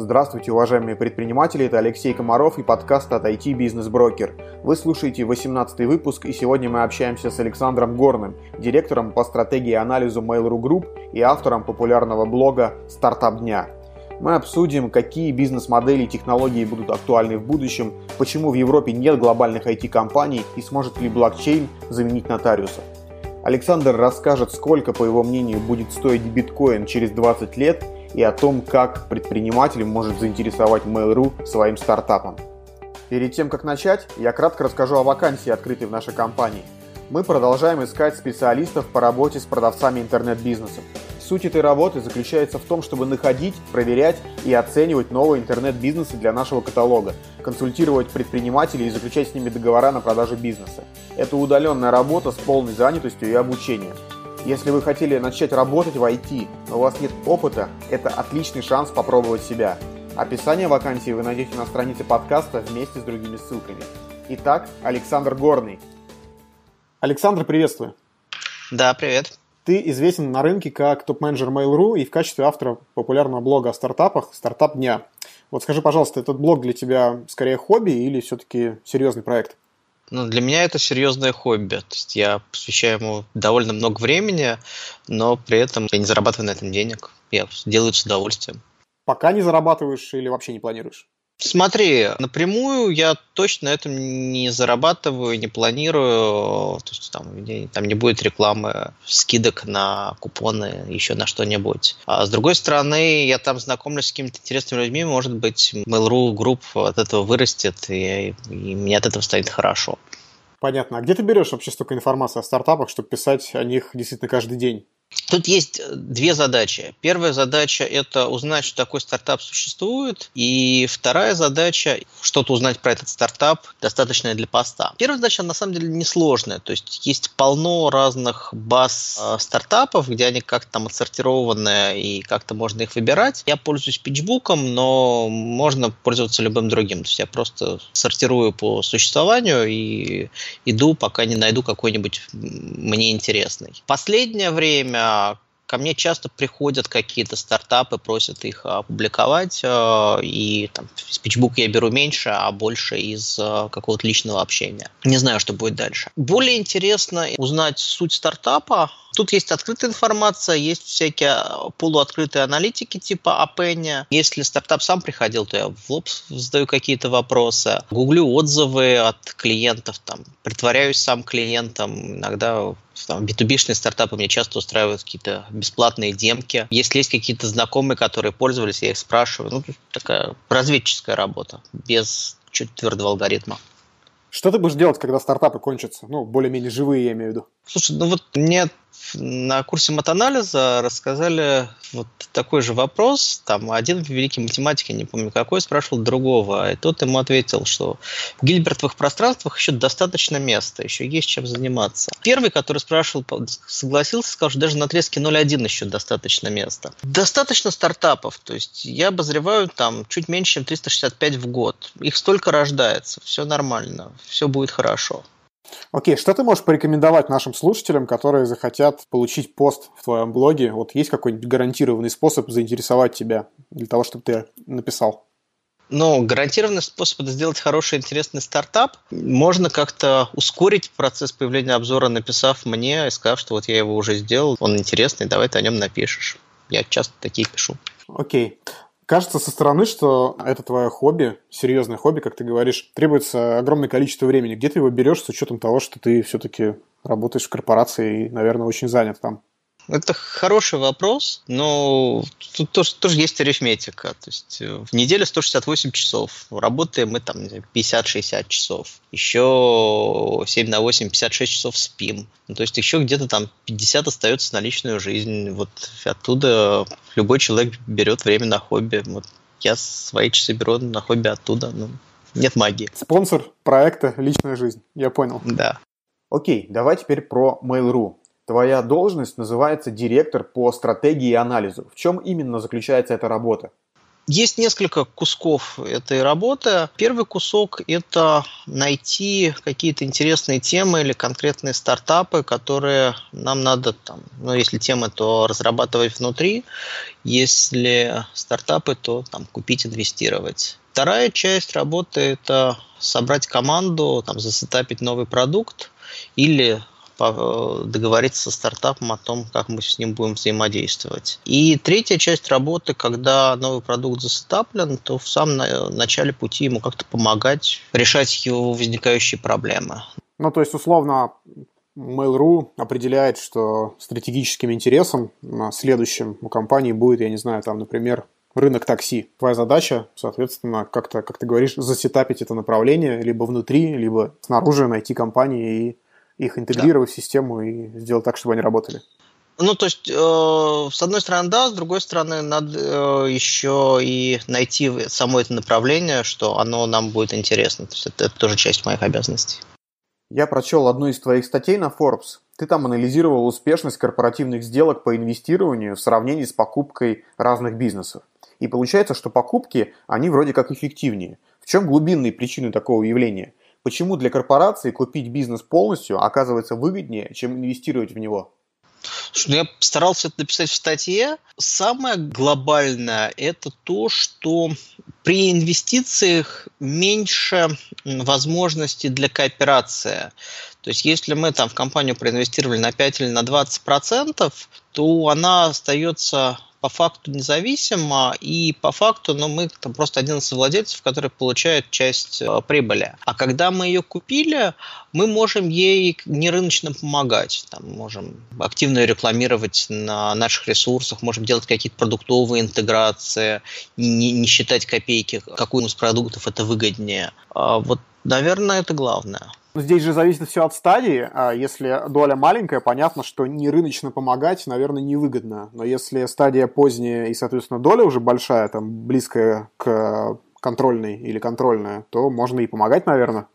Здравствуйте, уважаемые предприниматели, это Алексей Комаров и подкаст от IT Business Broker. Вы слушаете 18 выпуск, и сегодня мы общаемся с Александром Горным, директором по стратегии и анализу Mail.ru Group и автором популярного блога «Стартап дня». Мы обсудим, какие бизнес-модели и технологии будут актуальны в будущем, почему в Европе нет глобальных IT-компаний и сможет ли блокчейн заменить нотариусов. Александр расскажет, сколько, по его мнению, будет стоить биткоин через 20 лет и о том, как предприниматель может заинтересовать Mail.ru своим стартапом. Перед тем, как начать, я кратко расскажу о вакансии, открытой в нашей компании. Мы продолжаем искать специалистов по работе с продавцами интернет-бизнеса. Суть этой работы заключается в том, чтобы находить, проверять и оценивать новые интернет-бизнесы для нашего каталога, консультировать предпринимателей и заключать с ними договора на продажу бизнеса. Это удаленная работа с полной занятостью и обучением. Если вы хотели начать работать в IT, но у вас нет опыта, это отличный шанс попробовать себя. Описание вакансии вы найдете на странице подкаста вместе с другими ссылками. Итак, Александр Горный. Александр, приветствую. Да, привет. Ты известен на рынке как топ-менеджер Mail.ru и в качестве автора популярного блога о стартапах «Стартап дня». Вот скажи, пожалуйста, этот блог для тебя скорее хобби или все-таки серьезный проект? Ну, для меня это серьезное хобби. То есть я посвящаю ему довольно много времени, но при этом я не зарабатываю на этом денег. Я делаю это с удовольствием. Пока не зарабатываешь или вообще не планируешь? Смотри, напрямую я точно на этом не зарабатываю, не планирую. То есть там, там не будет рекламы, скидок на купоны, еще на что-нибудь. А с другой стороны, я там знакомлюсь с какими-то интересными людьми, может быть, Mail.ru групп от этого вырастет, и, и мне от этого станет хорошо. Понятно. А где ты берешь вообще столько информации о стартапах, чтобы писать о них действительно каждый день? Тут есть э, две задачи. Первая задача – это узнать, что такой стартап существует. И вторая задача – что-то узнать про этот стартап, достаточное для поста. Первая задача, на самом деле, несложная. То есть есть полно разных баз э, стартапов, где они как-то там отсортированы и как-то можно их выбирать. Я пользуюсь питчбуком, но можно пользоваться любым другим. То есть я просто сортирую по существованию и иду, пока не найду какой-нибудь мне интересный. Последнее время время ко мне часто приходят какие-то стартапы, просят их опубликовать, э, и там, спичбук я беру меньше, а больше из э, какого-то личного общения. Не знаю, что будет дальше. Более интересно узнать суть стартапа, Тут есть открытая информация, есть всякие полуоткрытые аналитики типа Апеня. Если стартап сам приходил, то я в лоб задаю какие-то вопросы. Гуглю отзывы от клиентов, там, притворяюсь сам клиентом. Иногда там, B2B-шные стартапы мне часто устраивают какие-то бесплатные демки. Если есть какие-то знакомые, которые пользовались, я их спрашиваю. Ну, такая разведческая работа, без чуть твердого алгоритма. Что ты будешь делать, когда стартапы кончатся? Ну, более-менее живые, я имею в виду. Слушай, ну вот мне на курсе матанализа рассказали вот такой же вопрос. Там один великий математик, я не помню какой, спрашивал другого, и тот ему ответил, что в гильбертовых пространствах еще достаточно места, еще есть чем заниматься. Первый, который спрашивал, согласился, сказал, что даже на отрезке 0.1 еще достаточно места. Достаточно стартапов, то есть я обозреваю там чуть меньше, чем 365 в год. Их столько рождается, все нормально, все будет хорошо. Окей, что ты можешь порекомендовать нашим слушателям, которые захотят получить пост в твоем блоге? Вот есть какой-нибудь гарантированный способ заинтересовать тебя для того, чтобы ты написал? Ну, гарантированный способ это сделать хороший, интересный стартап. Можно как-то ускорить процесс появления обзора, написав мне и сказав, что вот я его уже сделал, он интересный, давай ты о нем напишешь. Я часто такие пишу. Окей. Кажется со стороны, что это твое хобби, серьезное хобби, как ты говоришь, требуется огромное количество времени. Где ты его берешь с учетом того, что ты все-таки работаешь в корпорации и, наверное, очень занят там? Это хороший вопрос, но тут тоже, тоже есть арифметика. То есть э, в неделю 168 часов, работаем мы там 50-60 часов. Еще 7 на 8, 56 часов спим. Ну, то есть еще где-то там 50 остается на личную жизнь. Вот оттуда любой человек берет время на хобби. Вот я свои часы беру на хобби оттуда. Ну, нет магии. Спонсор проекта «Личная жизнь». Я понял. Да. Окей, давай теперь про Mail.ru. Твоя должность называется директор по стратегии и анализу. В чем именно заключается эта работа? Есть несколько кусков этой работы. Первый кусок – это найти какие-то интересные темы или конкретные стартапы, которые нам надо, там, ну, если темы, то разрабатывать внутри, если стартапы, то там, купить, инвестировать. Вторая часть работы – это собрать команду, там, засетапить новый продукт или договориться со стартапом о том, как мы с ним будем взаимодействовать. И третья часть работы, когда новый продукт засетаплен, то в самом начале пути ему как-то помогать решать его возникающие проблемы. Ну, то есть, условно, Mail.ru определяет, что стратегическим интересом следующим у компании будет, я не знаю, там, например, рынок такси. Твоя задача, соответственно, как-то, как ты говоришь, засетапить это направление либо внутри, либо снаружи найти компании и их интегрировать да. в систему и сделать так, чтобы они работали. Ну, то есть, э, с одной стороны, да, с другой стороны, надо э, еще и найти само это направление, что оно нам будет интересно. То есть, это, это тоже часть моих обязанностей. Я прочел одну из твоих статей на Forbes. Ты там анализировал успешность корпоративных сделок по инвестированию в сравнении с покупкой разных бизнесов. И получается, что покупки, они вроде как эффективнее. В чем глубинные причины такого явления? Почему для корпорации купить бизнес полностью оказывается выгоднее, чем инвестировать в него? Ну, я старался это написать в статье. Самое глобальное – это то, что при инвестициях меньше возможностей для кооперации. То есть если мы там в компанию проинвестировали на 5 или на 20 процентов, то она остается по факту независимо, и по факту ну, мы там просто один из владельцев, который получает часть э, прибыли. А когда мы ее купили, мы можем ей не рыночно помогать. Там, можем активно рекламировать на наших ресурсах, можем делать какие-то продуктовые интеграции, не, не считать копейки, какой из продуктов это выгоднее. А вот, наверное, это главное. Здесь же зависит все от стадии. А если доля маленькая, понятно, что не рыночно помогать, наверное, невыгодно. Но если стадия поздняя и, соответственно, доля уже большая, там, близкая к контрольной или контрольная, то можно и помогать, наверное.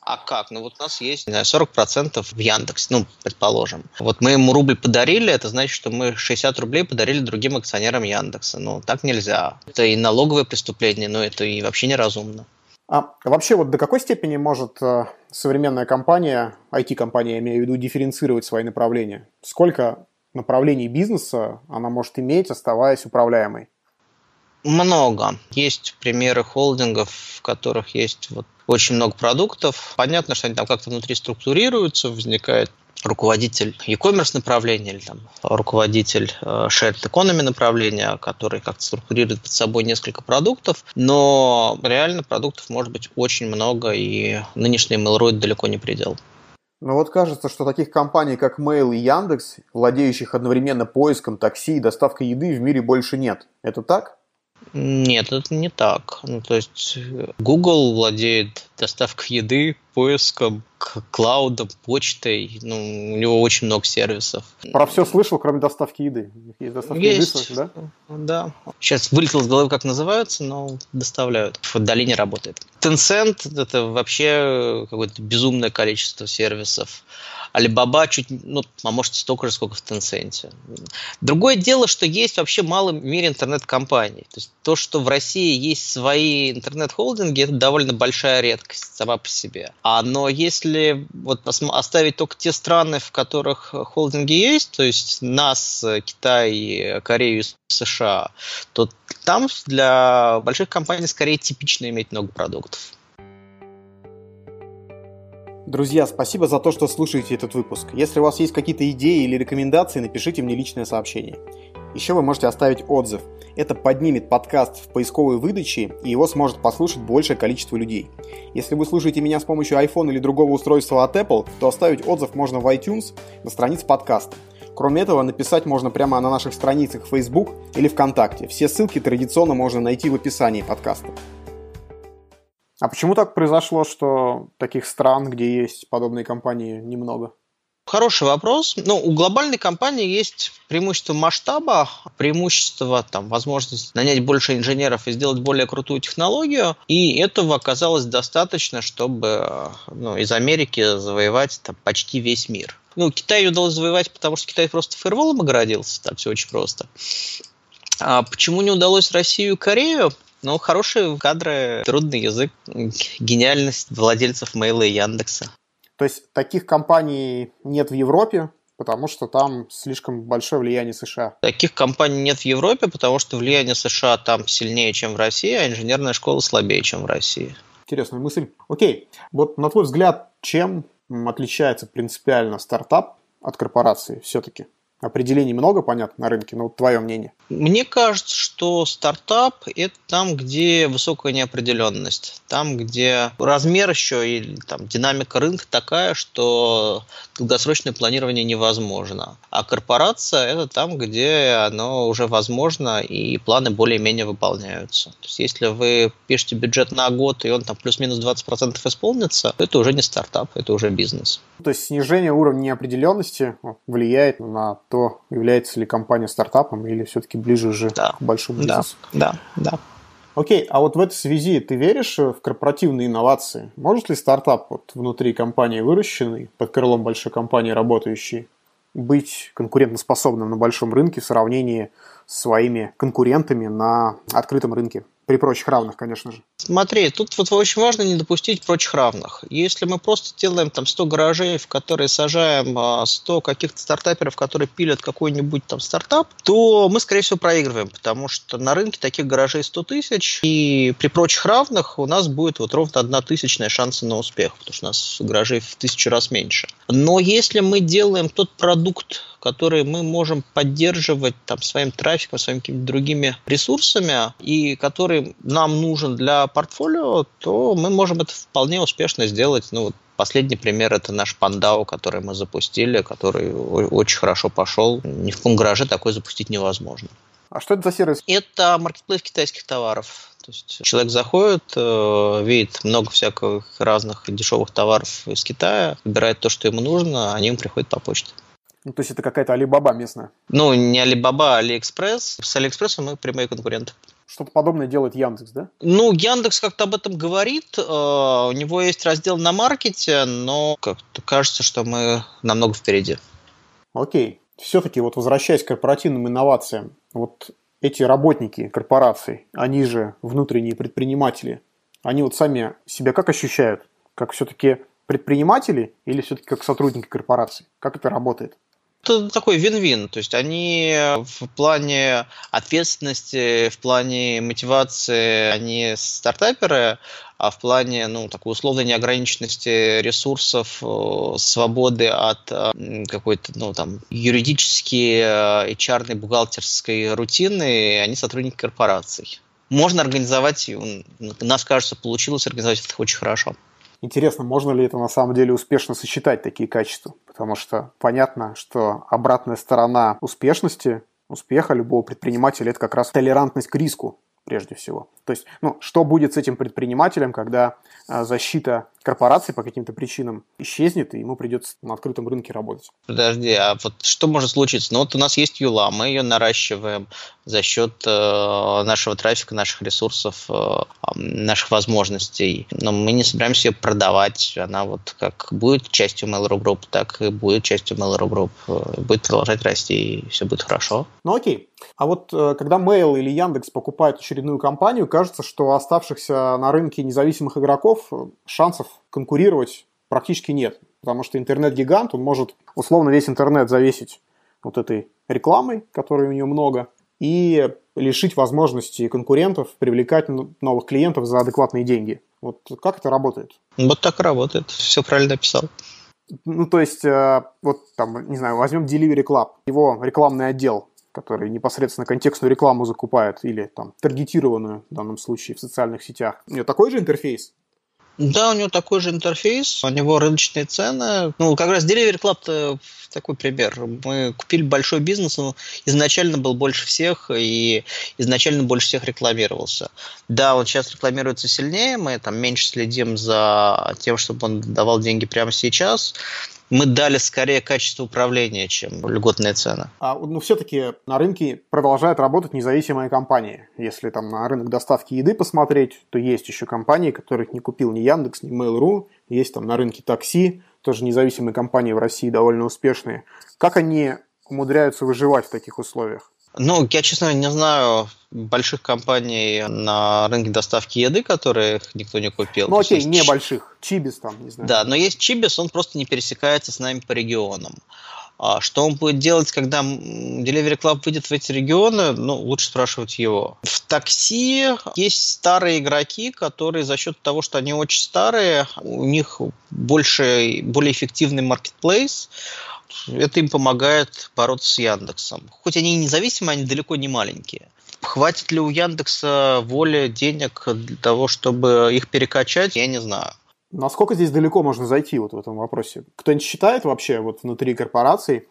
А как? Ну вот у нас есть, не знаю, 40% в Яндекс, ну, предположим. Вот мы ему рубль подарили, это значит, что мы 60 рублей подарили другим акционерам Яндекса. Ну, так нельзя. Это и налоговое преступление, но это и вообще неразумно. А вообще вот до какой степени может э, современная компания, IT-компания, я имею в виду, дифференцировать свои направления? Сколько направлений бизнеса она может иметь, оставаясь управляемой? Много. Есть примеры холдингов, в которых есть вот очень много продуктов. Понятно, что они там как-то внутри структурируются, возникает руководитель e-commerce направления или там руководитель э, shared economy направления, который как-то структурирует под собой несколько продуктов, но реально продуктов может быть очень много, и нынешний Mail.ru далеко не предел. Ну вот кажется, что таких компаний, как Mail и Яндекс, владеющих одновременно поиском такси и доставкой еды, в мире больше нет. Это так? Нет, это не так. Ну, то есть Google владеет доставкой еды, поиском, клаудом, почтой. Ну, у него очень много сервисов. Про все слышал, кроме доставки еды. Есть доставка Есть. еды, да? Да. Сейчас вылетел из головы, как называются, но доставляют. В долине работает. Tencent – это вообще какое-то безумное количество сервисов. Alibaba чуть, ну, а может, столько же, сколько в Tencent. Другое дело, что есть вообще мало в мире интернет-компаний. То есть то, что в России есть свои интернет-холдинги, это довольно большая редкость сама по себе. А, но если вот оставить только те страны, в которых холдинги есть, то есть нас, Китай, Корею, США, то там для больших компаний скорее типично иметь много продуктов. Друзья, спасибо за то, что слушаете этот выпуск. Если у вас есть какие-то идеи или рекомендации, напишите мне личное сообщение. Еще вы можете оставить отзыв. Это поднимет подкаст в поисковой выдаче, и его сможет послушать большее количество людей. Если вы слушаете меня с помощью iPhone или другого устройства от Apple, то оставить отзыв можно в iTunes на странице подкаста. Кроме этого, написать можно прямо на наших страницах в Facebook или ВКонтакте. Все ссылки традиционно можно найти в описании подкаста. А почему так произошло, что таких стран, где есть подобные компании, немного? Хороший вопрос. Ну, у глобальной компании есть преимущество масштаба, преимущество, там, возможность нанять больше инженеров и сделать более крутую технологию, и этого оказалось достаточно, чтобы ну, из Америки завоевать там, почти весь мир. Ну, Китай удалось завоевать, потому что Китай просто фаерволом огородился, там все очень просто. А почему не удалось Россию и Корею? Ну, хорошие кадры, трудный язык, гениальность владельцев Мейла и Яндекса. То есть таких компаний нет в Европе, потому что там слишком большое влияние США. Таких компаний нет в Европе, потому что влияние США там сильнее, чем в России, а инженерная школа слабее, чем в России. Интересная мысль. Окей, вот на твой взгляд, чем отличается принципиально стартап от корпорации все-таки? Определений много, понятно, на рынке, но вот твое мнение. Мне кажется, что стартап – это там, где высокая неопределенность, там, где размер еще и там, динамика рынка такая, что долгосрочное планирование невозможно. А корпорация – это там, где оно уже возможно, и планы более-менее выполняются. То есть, если вы пишете бюджет на год, и он там плюс-минус 20% исполнится, то это уже не стартап, это уже бизнес. То есть, снижение уровня неопределенности влияет на то, является ли компания стартапом или все-таки ближе уже да. к большому бизнесу. Да, да, да. Окей, а вот в этой связи ты веришь в корпоративные инновации? Может ли стартап вот внутри компании выращенный, под крылом большой компании работающий, быть конкурентоспособным на большом рынке в сравнении с своими конкурентами на открытом рынке? При прочих равных, конечно же. Смотри, тут вот очень важно не допустить прочих равных. Если мы просто делаем там 100 гаражей, в которые сажаем 100 а, каких-то стартаперов, которые пилят какой-нибудь там стартап, то мы, скорее всего, проигрываем, потому что на рынке таких гаражей 100 тысяч, и при прочих равных у нас будет вот ровно одна тысячная шанса на успех, потому что у нас гаражей в тысячу раз меньше. Но если мы делаем тот продукт, который мы можем поддерживать там своим трафиком, своими какими-то другими ресурсами, и который нам нужен для портфолио, то мы можем это вполне успешно сделать. Ну, вот Последний пример это наш Пандау, который мы запустили, который очень хорошо пошел. Ни в каком гараже такой запустить невозможно. А что это за сервис? Это маркетплейс китайских товаров. То есть человек заходит, э, видит много всяких разных дешевых товаров из Китая, выбирает то, что ему нужно, а они ему приходят по почте. Ну, то есть это какая-то Алибаба местная? Ну, не Алибаба, а Алиэкспресс. С Алиэкспрессом мы прямые конкуренты. Что-то подобное делает Яндекс, да? Ну, Яндекс как-то об этом говорит. Э, у него есть раздел на маркете, но как-то кажется, что мы намного впереди. Окей. Все-таки вот возвращаясь к корпоративным инновациям, вот эти работники корпораций, они же внутренние предприниматели, они вот сами себя как ощущают? Как все-таки предприниматели или все-таки как сотрудники корпорации? Как это работает? Такой вин-вин. То есть они в плане ответственности, в плане мотивации, они стартаперы, а в плане, ну, такой условной неограниченности ресурсов, э, свободы от э, какой-то, ну, там, юридически HR бухгалтерской рутины, они сотрудники корпораций. Можно организовать, нас кажется, получилось организовать это очень хорошо. Интересно, можно ли это на самом деле успешно сочетать такие качества? Потому что понятно, что обратная сторона успешности, успеха любого предпринимателя – это как раз толерантность к риску прежде всего. То есть, ну, что будет с этим предпринимателем, когда а, защита корпорации по каким-то причинам исчезнет, и ему придется на открытом рынке работать. Подожди, а вот что может случиться? Ну вот у нас есть Юла, мы ее наращиваем за счет э, нашего трафика, наших ресурсов, э, наших возможностей. Но мы не собираемся ее продавать. Она вот как будет частью Mail.ru Group, так и будет частью Mail.ru Group. Э, будет продолжать расти, и все будет хорошо. Ну окей. А вот э, когда Mail или Яндекс покупают очередную компанию, кажется, что оставшихся на рынке независимых игроков э, шансов конкурировать практически нет. Потому что интернет-гигант, он может условно весь интернет завесить вот этой рекламой, которой у него много, и лишить возможности конкурентов привлекать новых клиентов за адекватные деньги. Вот как это работает? Вот так работает. Все правильно описал. Ну, то есть, э, вот там, не знаю, возьмем Delivery Club, его рекламный отдел который непосредственно контекстную рекламу закупает или там таргетированную в данном случае в социальных сетях. У него такой же интерфейс? Да, у него такой же интерфейс, у него рыночные цены. Ну, как раз Delivery Club такой пример. Мы купили большой бизнес, он изначально был больше всех и изначально больше всех рекламировался. Да, он сейчас рекламируется сильнее, мы там меньше следим за тем, чтобы он давал деньги прямо сейчас, мы дали скорее качество управления, чем льготные цены. А, ну, все-таки на рынке продолжают работать независимые компании. Если там на рынок доставки еды посмотреть, то есть еще компании, которых не купил ни Яндекс, ни Mail.ru. Есть там на рынке такси, тоже независимые компании в России довольно успешные. Как они умудряются выживать в таких условиях? Ну, я, честно, не знаю больших компаний на рынке доставки еды, которых никто не купил. Ну, окей, небольших. Чибис там, не знаю. Да, но есть Чибис, он просто не пересекается с нами по регионам. А что он будет делать, когда Delivery Club выйдет в эти регионы, ну, лучше спрашивать его. В такси есть старые игроки, которые за счет того, что они очень старые, у них больше, более эффективный маркетплейс, это им помогает бороться с Яндексом. Хоть они и независимые, они далеко не маленькие. Хватит ли у Яндекса воли, денег для того, чтобы их перекачать, я не знаю. Насколько здесь далеко можно зайти вот в этом вопросе? Кто-нибудь считает вообще вот внутри корпораций,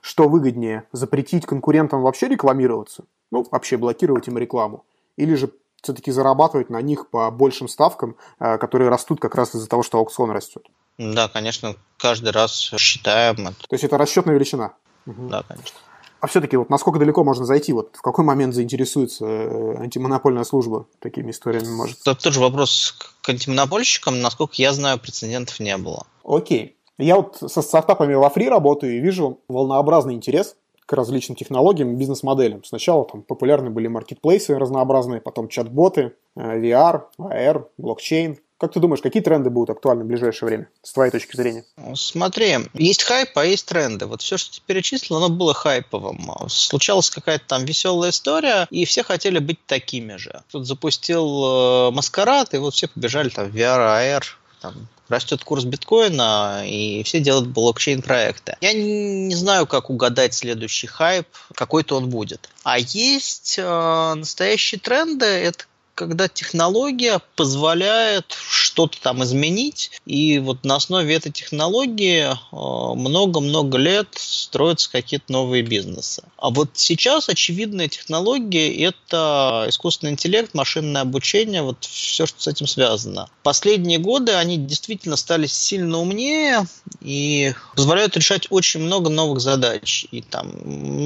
что выгоднее, запретить конкурентам вообще рекламироваться? Ну, вообще блокировать им рекламу? Или же все-таки зарабатывать на них по большим ставкам, э, которые растут как раз из-за того, что аукцион растет? Да, конечно, каждый раз считаем это. То есть это расчетная величина? Да, конечно. А все-таки вот насколько далеко можно зайти? Вот в какой момент заинтересуется э, антимонопольная служба такими историями может? Это тоже вопрос к антимонопольщикам. Насколько я знаю, прецедентов не было. Окей. Я вот со стартапами во фри работаю и вижу волнообразный интерес к различным технологиям и бизнес-моделям. Сначала там популярны были маркетплейсы разнообразные, потом чат-боты, э, VR, AR, блокчейн. Как ты думаешь, какие тренды будут актуальны в ближайшее время, с твоей точки зрения? Смотри, есть хайп, а есть тренды. Вот все, что ты перечислил, оно было хайповым. Случалась какая-то там веселая история, и все хотели быть такими же. Тут запустил э, маскарад, и вот все побежали там в VR, AR, там, растет курс биткоина, и все делают блокчейн-проекты. Я не знаю, как угадать следующий хайп, какой-то он будет. А есть э, настоящие тренды, это когда технология позволяет что-то там изменить, и вот на основе этой технологии э, много-много лет строятся какие-то новые бизнесы. А вот сейчас очевидная технология – это искусственный интеллект, машинное обучение, вот все, что с этим связано. Последние годы они действительно стали сильно умнее и позволяют решать очень много новых задач. И там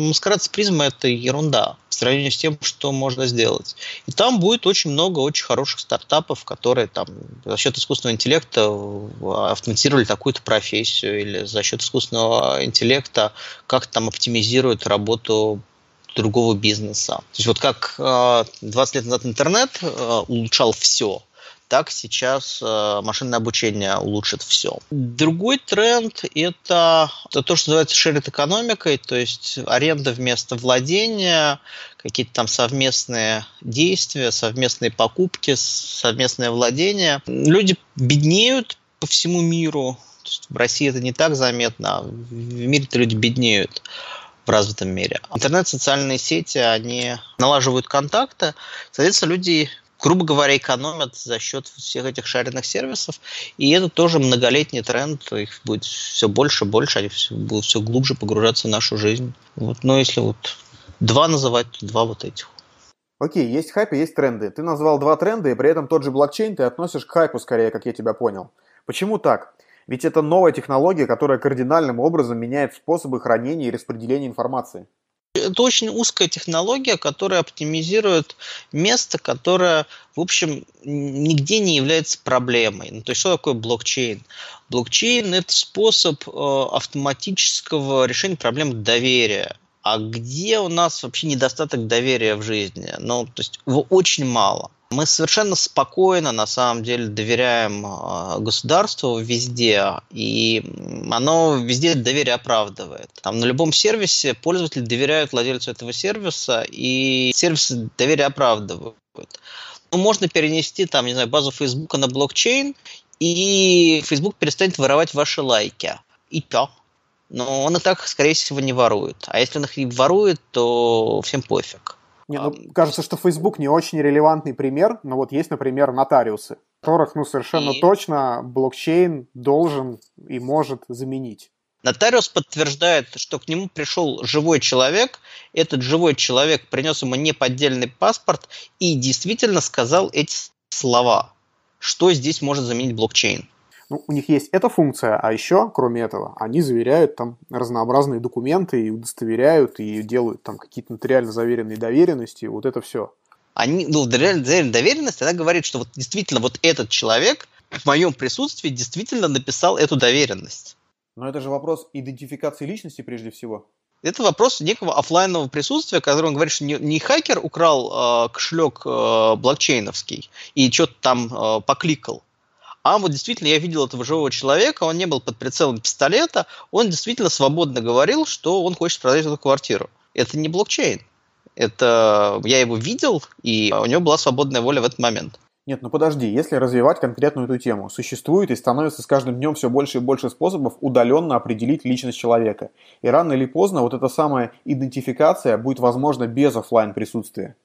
маскарад с призмой – это ерунда в сравнении с тем, что можно сделать. И там будет очень много очень хороших стартапов, которые там за счет искусственного интеллекта э, автоматизировали такую-то профессию или за счет искусственного интеллекта как-то там оптимизируют работу другого бизнеса. То есть вот как 20 э, лет назад интернет э, улучшал все – так сейчас э, машинное обучение улучшит все. Другой тренд – это, это то, что называется shared экономикой, то есть аренда вместо владения, какие-то там совместные действия, совместные покупки, совместное владение. Люди беднеют по всему миру. В России это не так заметно, а в мире люди беднеют в развитом мире. Интернет, социальные сети, они налаживают контакты, соответственно, люди грубо говоря, экономят за счет всех этих шаренных сервисов. И это тоже многолетний тренд. Их будет все больше и больше, они все, будут все глубже погружаться в нашу жизнь. Вот, но если вот два называть, то два вот этих. Окей, есть хайп и есть тренды. Ты назвал два тренда, и при этом тот же блокчейн ты относишь к хайпу скорее, как я тебя понял. Почему так? Ведь это новая технология, которая кардинальным образом меняет способы хранения и распределения информации. Это очень узкая технология, которая оптимизирует место, которое, в общем, нигде не является проблемой. Ну, то есть, что такое блокчейн? Блокчейн – это способ э, автоматического решения проблем доверия. А где у нас вообще недостаток доверия в жизни? Ну, то есть его очень мало. Мы совершенно спокойно, на самом деле, доверяем а, государству везде, и оно везде доверие оправдывает. Там на любом сервисе пользователи доверяют владельцу этого сервиса, и сервисы доверие оправдывают. Ну, можно перенести, там, не знаю, базу Facebook на блокчейн, и Facebook перестанет воровать ваши лайки. И то. Но он и так, скорее всего, не ворует. А если он их и ворует, то всем пофиг. Не, ну, кажется, что Facebook не очень релевантный пример, но вот есть, например, нотариусы, которых, ну, совершенно и... точно блокчейн должен и может заменить. Нотариус подтверждает, что к нему пришел живой человек, этот живой человек принес ему неподдельный паспорт и действительно сказал эти слова. Что здесь может заменить блокчейн? Ну, у них есть эта функция, а еще, кроме этого, они заверяют там разнообразные документы и удостоверяют, и делают там какие-то нотариально заверенные доверенности, вот это все. Они, ну, доверенность, она говорит, что вот действительно вот этот человек в моем присутствии действительно написал эту доверенность. Но это же вопрос идентификации личности прежде всего. Это вопрос некого офлайнового присутствия, который он говорит, что не, не хакер украл э, кошелек э, блокчейновский и что-то там э, покликал, а вот действительно я видел этого живого человека, он не был под прицелом пистолета, он действительно свободно говорил, что он хочет продать эту квартиру. Это не блокчейн. Это я его видел, и у него была свободная воля в этот момент. Нет, ну подожди, если развивать конкретную эту тему, существует и становится с каждым днем все больше и больше способов удаленно определить личность человека. И рано или поздно вот эта самая идентификация будет возможна без офлайн присутствия.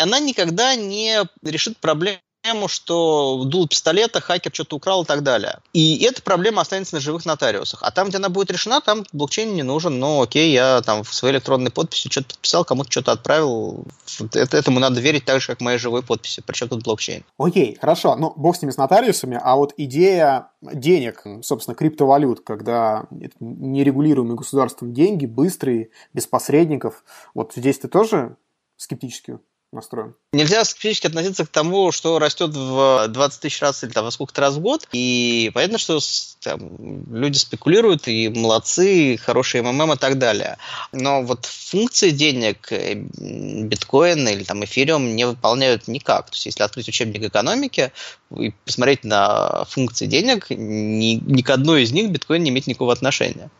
Она никогда не решит проблему проблему, что дул пистолета, хакер что-то украл и так далее. И эта проблема останется на живых нотариусах. А там, где она будет решена, там блокчейн не нужен. Ну, окей, я там в своей электронной подписи что-то подписал, кому-то что-то отправил. Это, этому надо верить так же, как моей живой подписи. Причем тут блокчейн. Окей, хорошо. Ну, бог с ними, с нотариусами. А вот идея денег, собственно, криптовалют, когда нерегулируемые государством деньги, быстрые, без посредников. Вот здесь ты тоже скептически настроен. Нельзя скептически относиться к тому, что растет в 20 тысяч раз или там, во сколько-то раз в год. И понятно, что там, люди спекулируют, и молодцы, хорошие МММ и так далее. Но вот функции денег э, биткоин или там эфириум не выполняют никак. То есть если открыть учебник экономики и посмотреть на функции денег, ни, ни к одной из них биткоин не имеет никакого отношения.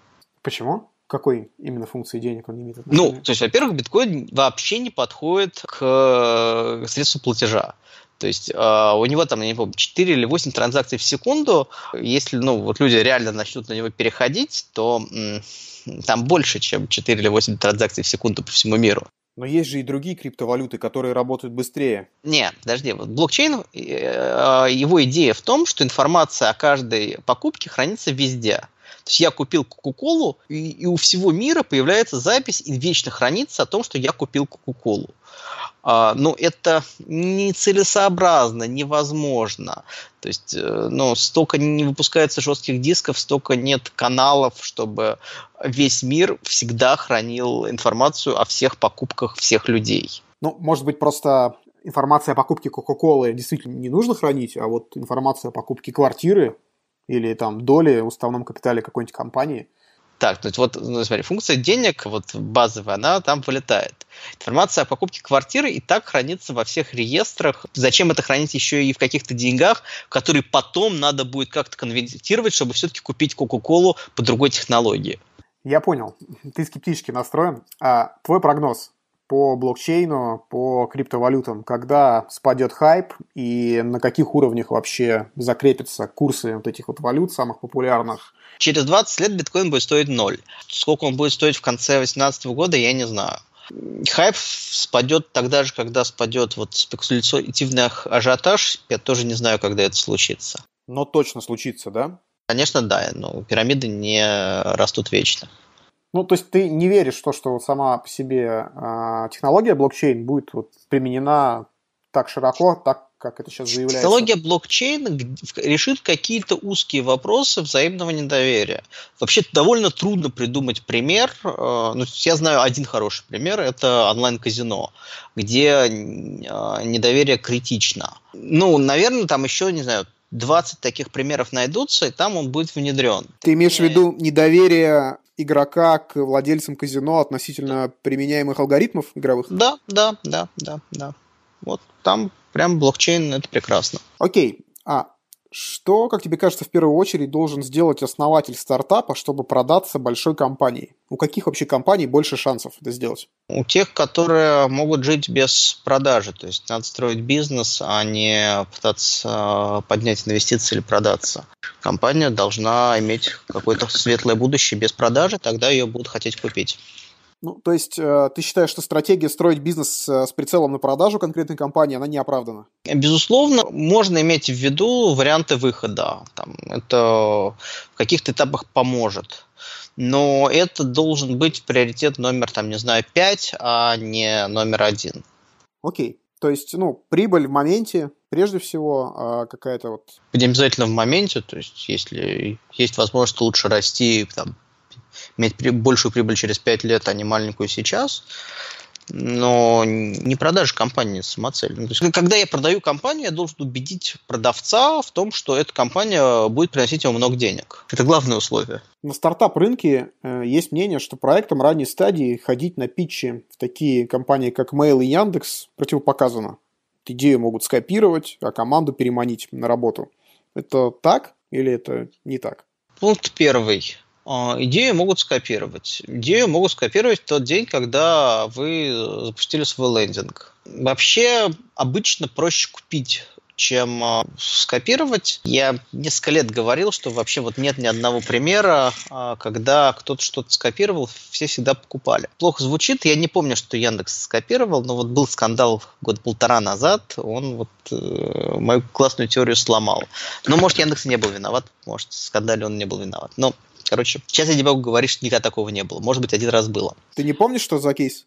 Почему? Какой именно функции денег он имеет отношение? Ну, то есть, во-первых, биткоин вообще не подходит к э, средству платежа. То есть э, у него там, я не помню, 4 или 8 транзакций в секунду. Если ну, вот люди реально начнут на него переходить, то м- там больше, чем 4 или 8 транзакций в секунду по всему миру. Но есть же и другие криптовалюты, которые работают быстрее. Нет, подожди. Вот блокчейн, э, его идея в том, что информация о каждой покупке хранится везде. То есть я купил Кока-Колу, и, и у всего мира появляется запись и вечно хранится о том, что я купил Кока-Колу. А, ну, это нецелесообразно, невозможно. То есть, ну, столько не выпускается жестких дисков, столько нет каналов, чтобы весь мир всегда хранил информацию о всех покупках всех людей. Ну, может быть, просто информация о покупке Кока-Колы действительно не нужно хранить, а вот информация о покупке квартиры или там доли в уставном капитале какой-нибудь компании. Так, то есть вот, ну, смотри, функция денег, вот базовая, она там вылетает. Информация о покупке квартиры и так хранится во всех реестрах. Зачем это хранить еще и в каких-то деньгах, которые потом надо будет как-то конвертировать, чтобы все-таки купить Кока-Колу по другой технологии? Я понял. Ты скептически настроен. А твой прогноз? По блокчейну, по криптовалютам, когда спадет хайп и на каких уровнях вообще закрепятся курсы вот этих вот валют самых популярных? Через 20 лет биткоин будет стоить ноль. Сколько он будет стоить в конце 2018 года, я не знаю. Хайп спадет тогда же, когда спадет вот спекулятивный ажиотаж. Я тоже не знаю, когда это случится. Но точно случится, да? Конечно, да. Но пирамиды не растут вечно. Ну, то есть ты не веришь в то, что сама по себе э, технология блокчейн будет вот, применена так широко, так как это сейчас заявляется? Технология блокчейн решит какие-то узкие вопросы взаимного недоверия. Вообще довольно трудно придумать пример. Э, ну, я знаю один хороший пример, это онлайн-казино, где э, недоверие критично. Ну, наверное, там еще, не знаю, 20 таких примеров найдутся, и там он будет внедрен. Ты имеешь в виду недоверие игрока к владельцам казино относительно применяемых алгоритмов игровых? Да, да, да, да, да. Вот там прям блокчейн это прекрасно. Окей. А что, как тебе кажется, в первую очередь должен сделать основатель стартапа, чтобы продаться большой компании? У каких вообще компаний больше шансов это сделать? У тех, которые могут жить без продажи. То есть надо строить бизнес, а не пытаться поднять инвестиции или продаться. Компания должна иметь какое-то светлое будущее без продажи, тогда ее будут хотеть купить. Ну, то есть э, ты считаешь, что стратегия строить бизнес э, с прицелом на продажу конкретной компании, она не оправдана? Безусловно, можно иметь в виду варианты выхода. Там, это в каких-то этапах поможет. Но это должен быть приоритет номер, там, не знаю, 5, а не номер один. Окей. То есть, ну, прибыль в моменте, прежде всего, а какая-то вот... Не обязательно в моменте, то есть, если есть возможность лучше расти, там, иметь большую прибыль через 5 лет, а не маленькую сейчас, но не продажа компании самоцель. Ну, то есть, когда я продаю компанию, я должен убедить продавца в том, что эта компания будет приносить ему много денег. Это главное условие. На стартап-рынке э, есть мнение, что проектам ранней стадии ходить на питчи в такие компании, как Mail и Яндекс, противопоказано. Идею могут скопировать, а команду переманить на работу. Это так или это не так? Пункт первый. А, идею могут скопировать. Идею могут скопировать в тот день, когда вы запустили свой лендинг. Вообще, обычно проще купить чем а, скопировать. Я несколько лет говорил, что вообще вот нет ни одного примера, а, когда кто-то что-то скопировал, все всегда покупали. Плохо звучит, я не помню, что Яндекс скопировал, но вот был скандал год полтора назад, он вот э, мою классную теорию сломал. Но может Яндекс не был виноват, может в скандале он не был виноват. Но Короче, сейчас я не могу говорить, что никогда такого не было. Может быть, один раз было. Ты не помнишь, что за кейс?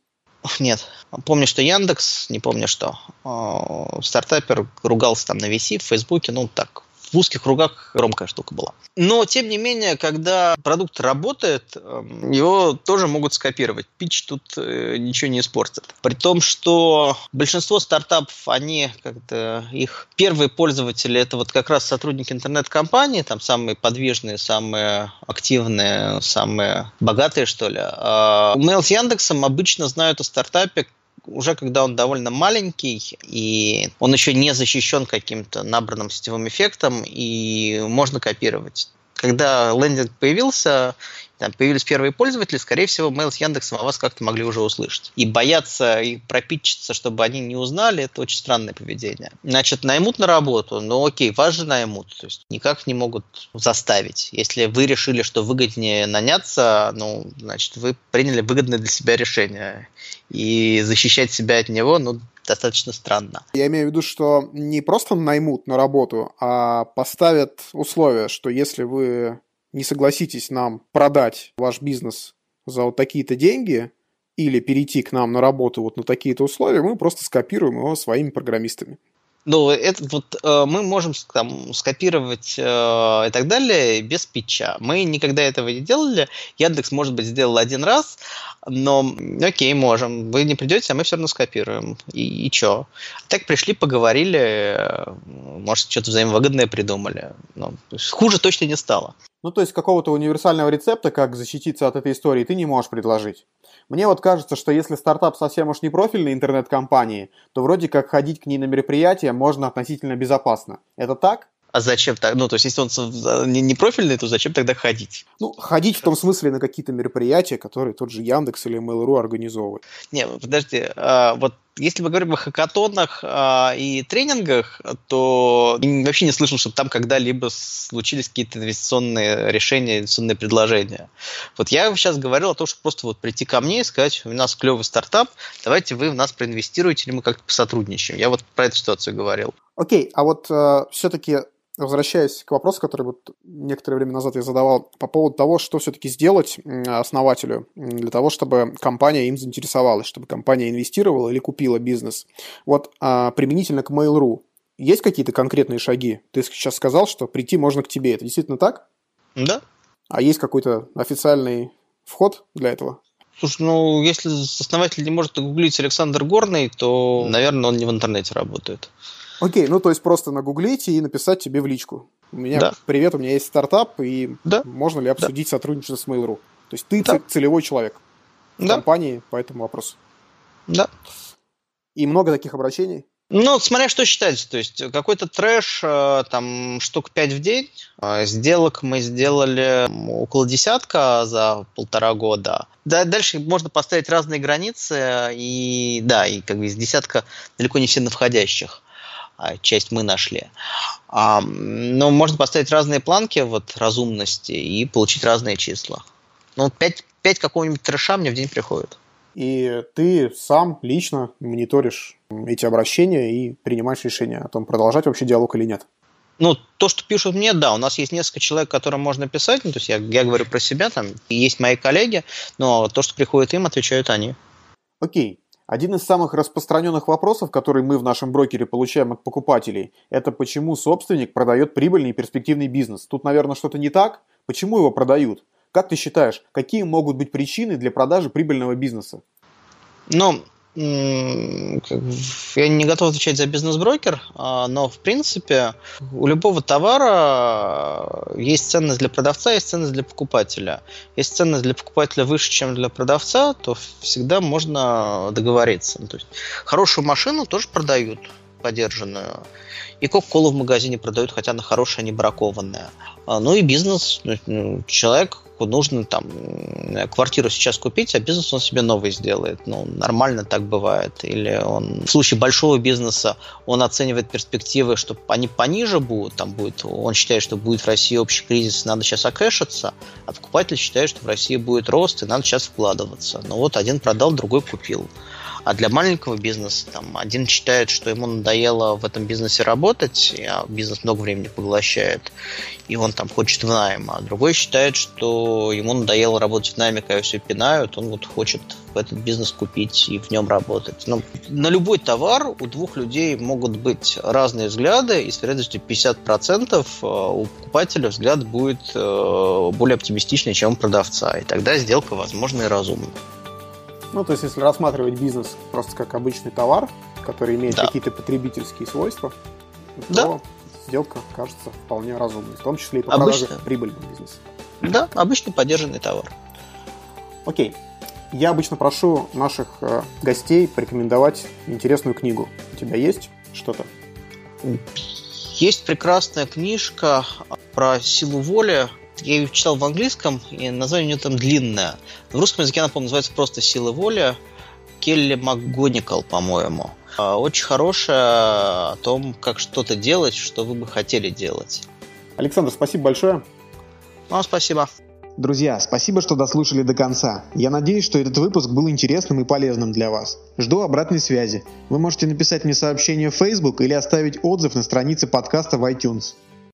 Нет. Помню, что Яндекс, не помню что. А, стартапер ругался там на VC, в Фейсбуке, ну так, в узких кругах громкая штука была. Но, тем не менее, когда продукт работает, эм, его тоже могут скопировать. Пич тут э, ничего не испортит. При том, что большинство стартапов, они как-то, их первые пользователи, это вот как раз сотрудники интернет-компании, там самые подвижные, самые активные, самые богатые, что ли. А Mail с Яндексом обычно знают о стартапе уже когда он довольно маленький, и он еще не защищен каким-то набранным сетевым эффектом, и можно копировать. Когда лендинг появился, там появились первые пользователи, скорее всего, Mail с Яндексом о вас как-то могли уже услышать. И бояться и пропитчиться, чтобы они не узнали, это очень странное поведение. Значит, наймут на работу, ну окей, вас же наймут, то есть никак не могут заставить. Если вы решили, что выгоднее наняться, ну, значит, вы приняли выгодное для себя решение. И защищать себя от него, ну, достаточно странно. Я имею в виду, что не просто наймут на работу, а поставят условия, что если вы не согласитесь нам продать ваш бизнес за вот такие-то деньги или перейти к нам на работу вот на такие-то условия, мы просто скопируем его своими программистами. Ну, это вот э, мы можем там скопировать э, и так далее без питча. Мы никогда этого не делали. Яндекс, может быть, сделал один раз, но окей, можем. Вы не придете, а мы все равно скопируем. И, и чё? Так пришли, поговорили, э, может, что-то взаимовыгодное придумали. Но хуже точно не стало. Ну, то есть какого-то универсального рецепта, как защититься от этой истории, ты не можешь предложить. Мне вот кажется, что если стартап совсем уж не профильной интернет-компании, то вроде как ходить к ней на мероприятия можно относительно безопасно. Это так? А зачем так? Ну, то есть, если он не, профильный, то зачем тогда ходить? Ну, ходить в том смысле на какие-то мероприятия, которые тот же Яндекс или Mail.ru организовывают. Не, подожди, а, вот если мы говорим о хакатонах а, и тренингах, то вообще не слышал, чтобы там когда-либо случились какие-то инвестиционные решения, инвестиционные предложения. Вот я сейчас говорил о том, что просто вот прийти ко мне и сказать, у нас клевый стартап, давайте вы в нас проинвестируете, или мы как-то посотрудничаем. Я вот про эту ситуацию говорил. Окей, а вот э, все-таки возвращаясь к вопросу, который вот некоторое время назад я задавал по поводу того, что все-таки сделать основателю для того, чтобы компания им заинтересовалась, чтобы компания инвестировала или купила бизнес. Вот а, применительно к Mail.ru есть какие-то конкретные шаги? Ты сейчас сказал, что прийти можно к тебе. Это действительно так? Да. А есть какой-то официальный вход для этого? Слушай, ну, если основатель не может гуглить Александр Горный, то, наверное, он не в интернете работает. Окей, ну то есть просто нагуглить и написать тебе в личку. У меня да. привет, у меня есть стартап, и да. можно ли обсудить да. сотрудничество с Mail.ru? То есть ты да. целевой человек в да. компании по этому вопросу. Да. И много таких обращений? Ну, смотря что считать, то есть какой-то трэш, э, там, штук 5 в день. Э, сделок мы сделали около десятка за полтора года. Да, дальше можно поставить разные границы, и да, и как бы из десятка далеко не все на входящих. А часть мы нашли. А, но можно поставить разные планки вот, разумности и получить разные числа. Ну, 5, 5 какого-нибудь трэша мне в день приходит. И ты сам лично мониторишь эти обращения и принимаешь решение о том, продолжать вообще диалог или нет. Ну, то, что пишут мне, да, у нас есть несколько человек, которым можно писать, ну, то есть я, я говорю про себя, там есть мои коллеги, но то, что приходит им, отвечают они. Окей. Один из самых распространенных вопросов, который мы в нашем брокере получаем от покупателей, это почему собственник продает прибыльный и перспективный бизнес. Тут, наверное, что-то не так. Почему его продают? Как ты считаешь, какие могут быть причины для продажи прибыльного бизнеса? Ну, я не готов отвечать за бизнес-брокер, а, но в принципе у любого товара есть ценность для продавца, есть ценность для покупателя. Если ценность для покупателя выше, чем для продавца, то всегда можно договориться. То есть хорошую машину тоже продают подержанную. И Кока-Колу в магазине продают, хотя она хорошая, не бракованная. А, ну и бизнес. Ну, человек нужно там квартиру сейчас купить, а бизнес он себе новый сделает. Ну, нормально так бывает. Или он в случае большого бизнеса он оценивает перспективы, что они пониже будут, там будет, он считает, что будет в России общий кризис, надо сейчас окэшиться, а покупатель считает, что в России будет рост, и надо сейчас вкладываться. Ну вот один продал, другой купил. А для маленького бизнеса там один считает, что ему надоело в этом бизнесе работать, а бизнес много времени поглощает, и он там хочет в найм, а другой считает, что ему надоело работать в найме, когда все пинают, он вот хочет в этот бизнес купить и в нем работать. Но на любой товар у двух людей могут быть разные взгляды, и с вероятностью 50% э, у покупателя взгляд будет э, более оптимистичный, чем у продавца, и тогда сделка возможна и разумна. Ну, то есть, если рассматривать бизнес просто как обычный товар, который имеет да. какие-то потребительские свойства, да. то сделка кажется вполне разумной, в том числе и по Обычно. продаже прибыльного бизнеса. Да, обычный поддержанный товар. Окей. Я обычно прошу наших э, гостей порекомендовать интересную книгу. У тебя есть что-то? Есть прекрасная книжка про силу воли я ее читал в английском, и название у нее там длинное. В русском языке она, по называется просто «Сила воли». Келли МакГоникал, по-моему. А, очень хорошая о том, как что-то делать, что вы бы хотели делать. Александр, спасибо большое. Вам спасибо. Друзья, спасибо, что дослушали до конца. Я надеюсь, что этот выпуск был интересным и полезным для вас. Жду обратной связи. Вы можете написать мне сообщение в Facebook или оставить отзыв на странице подкаста в iTunes.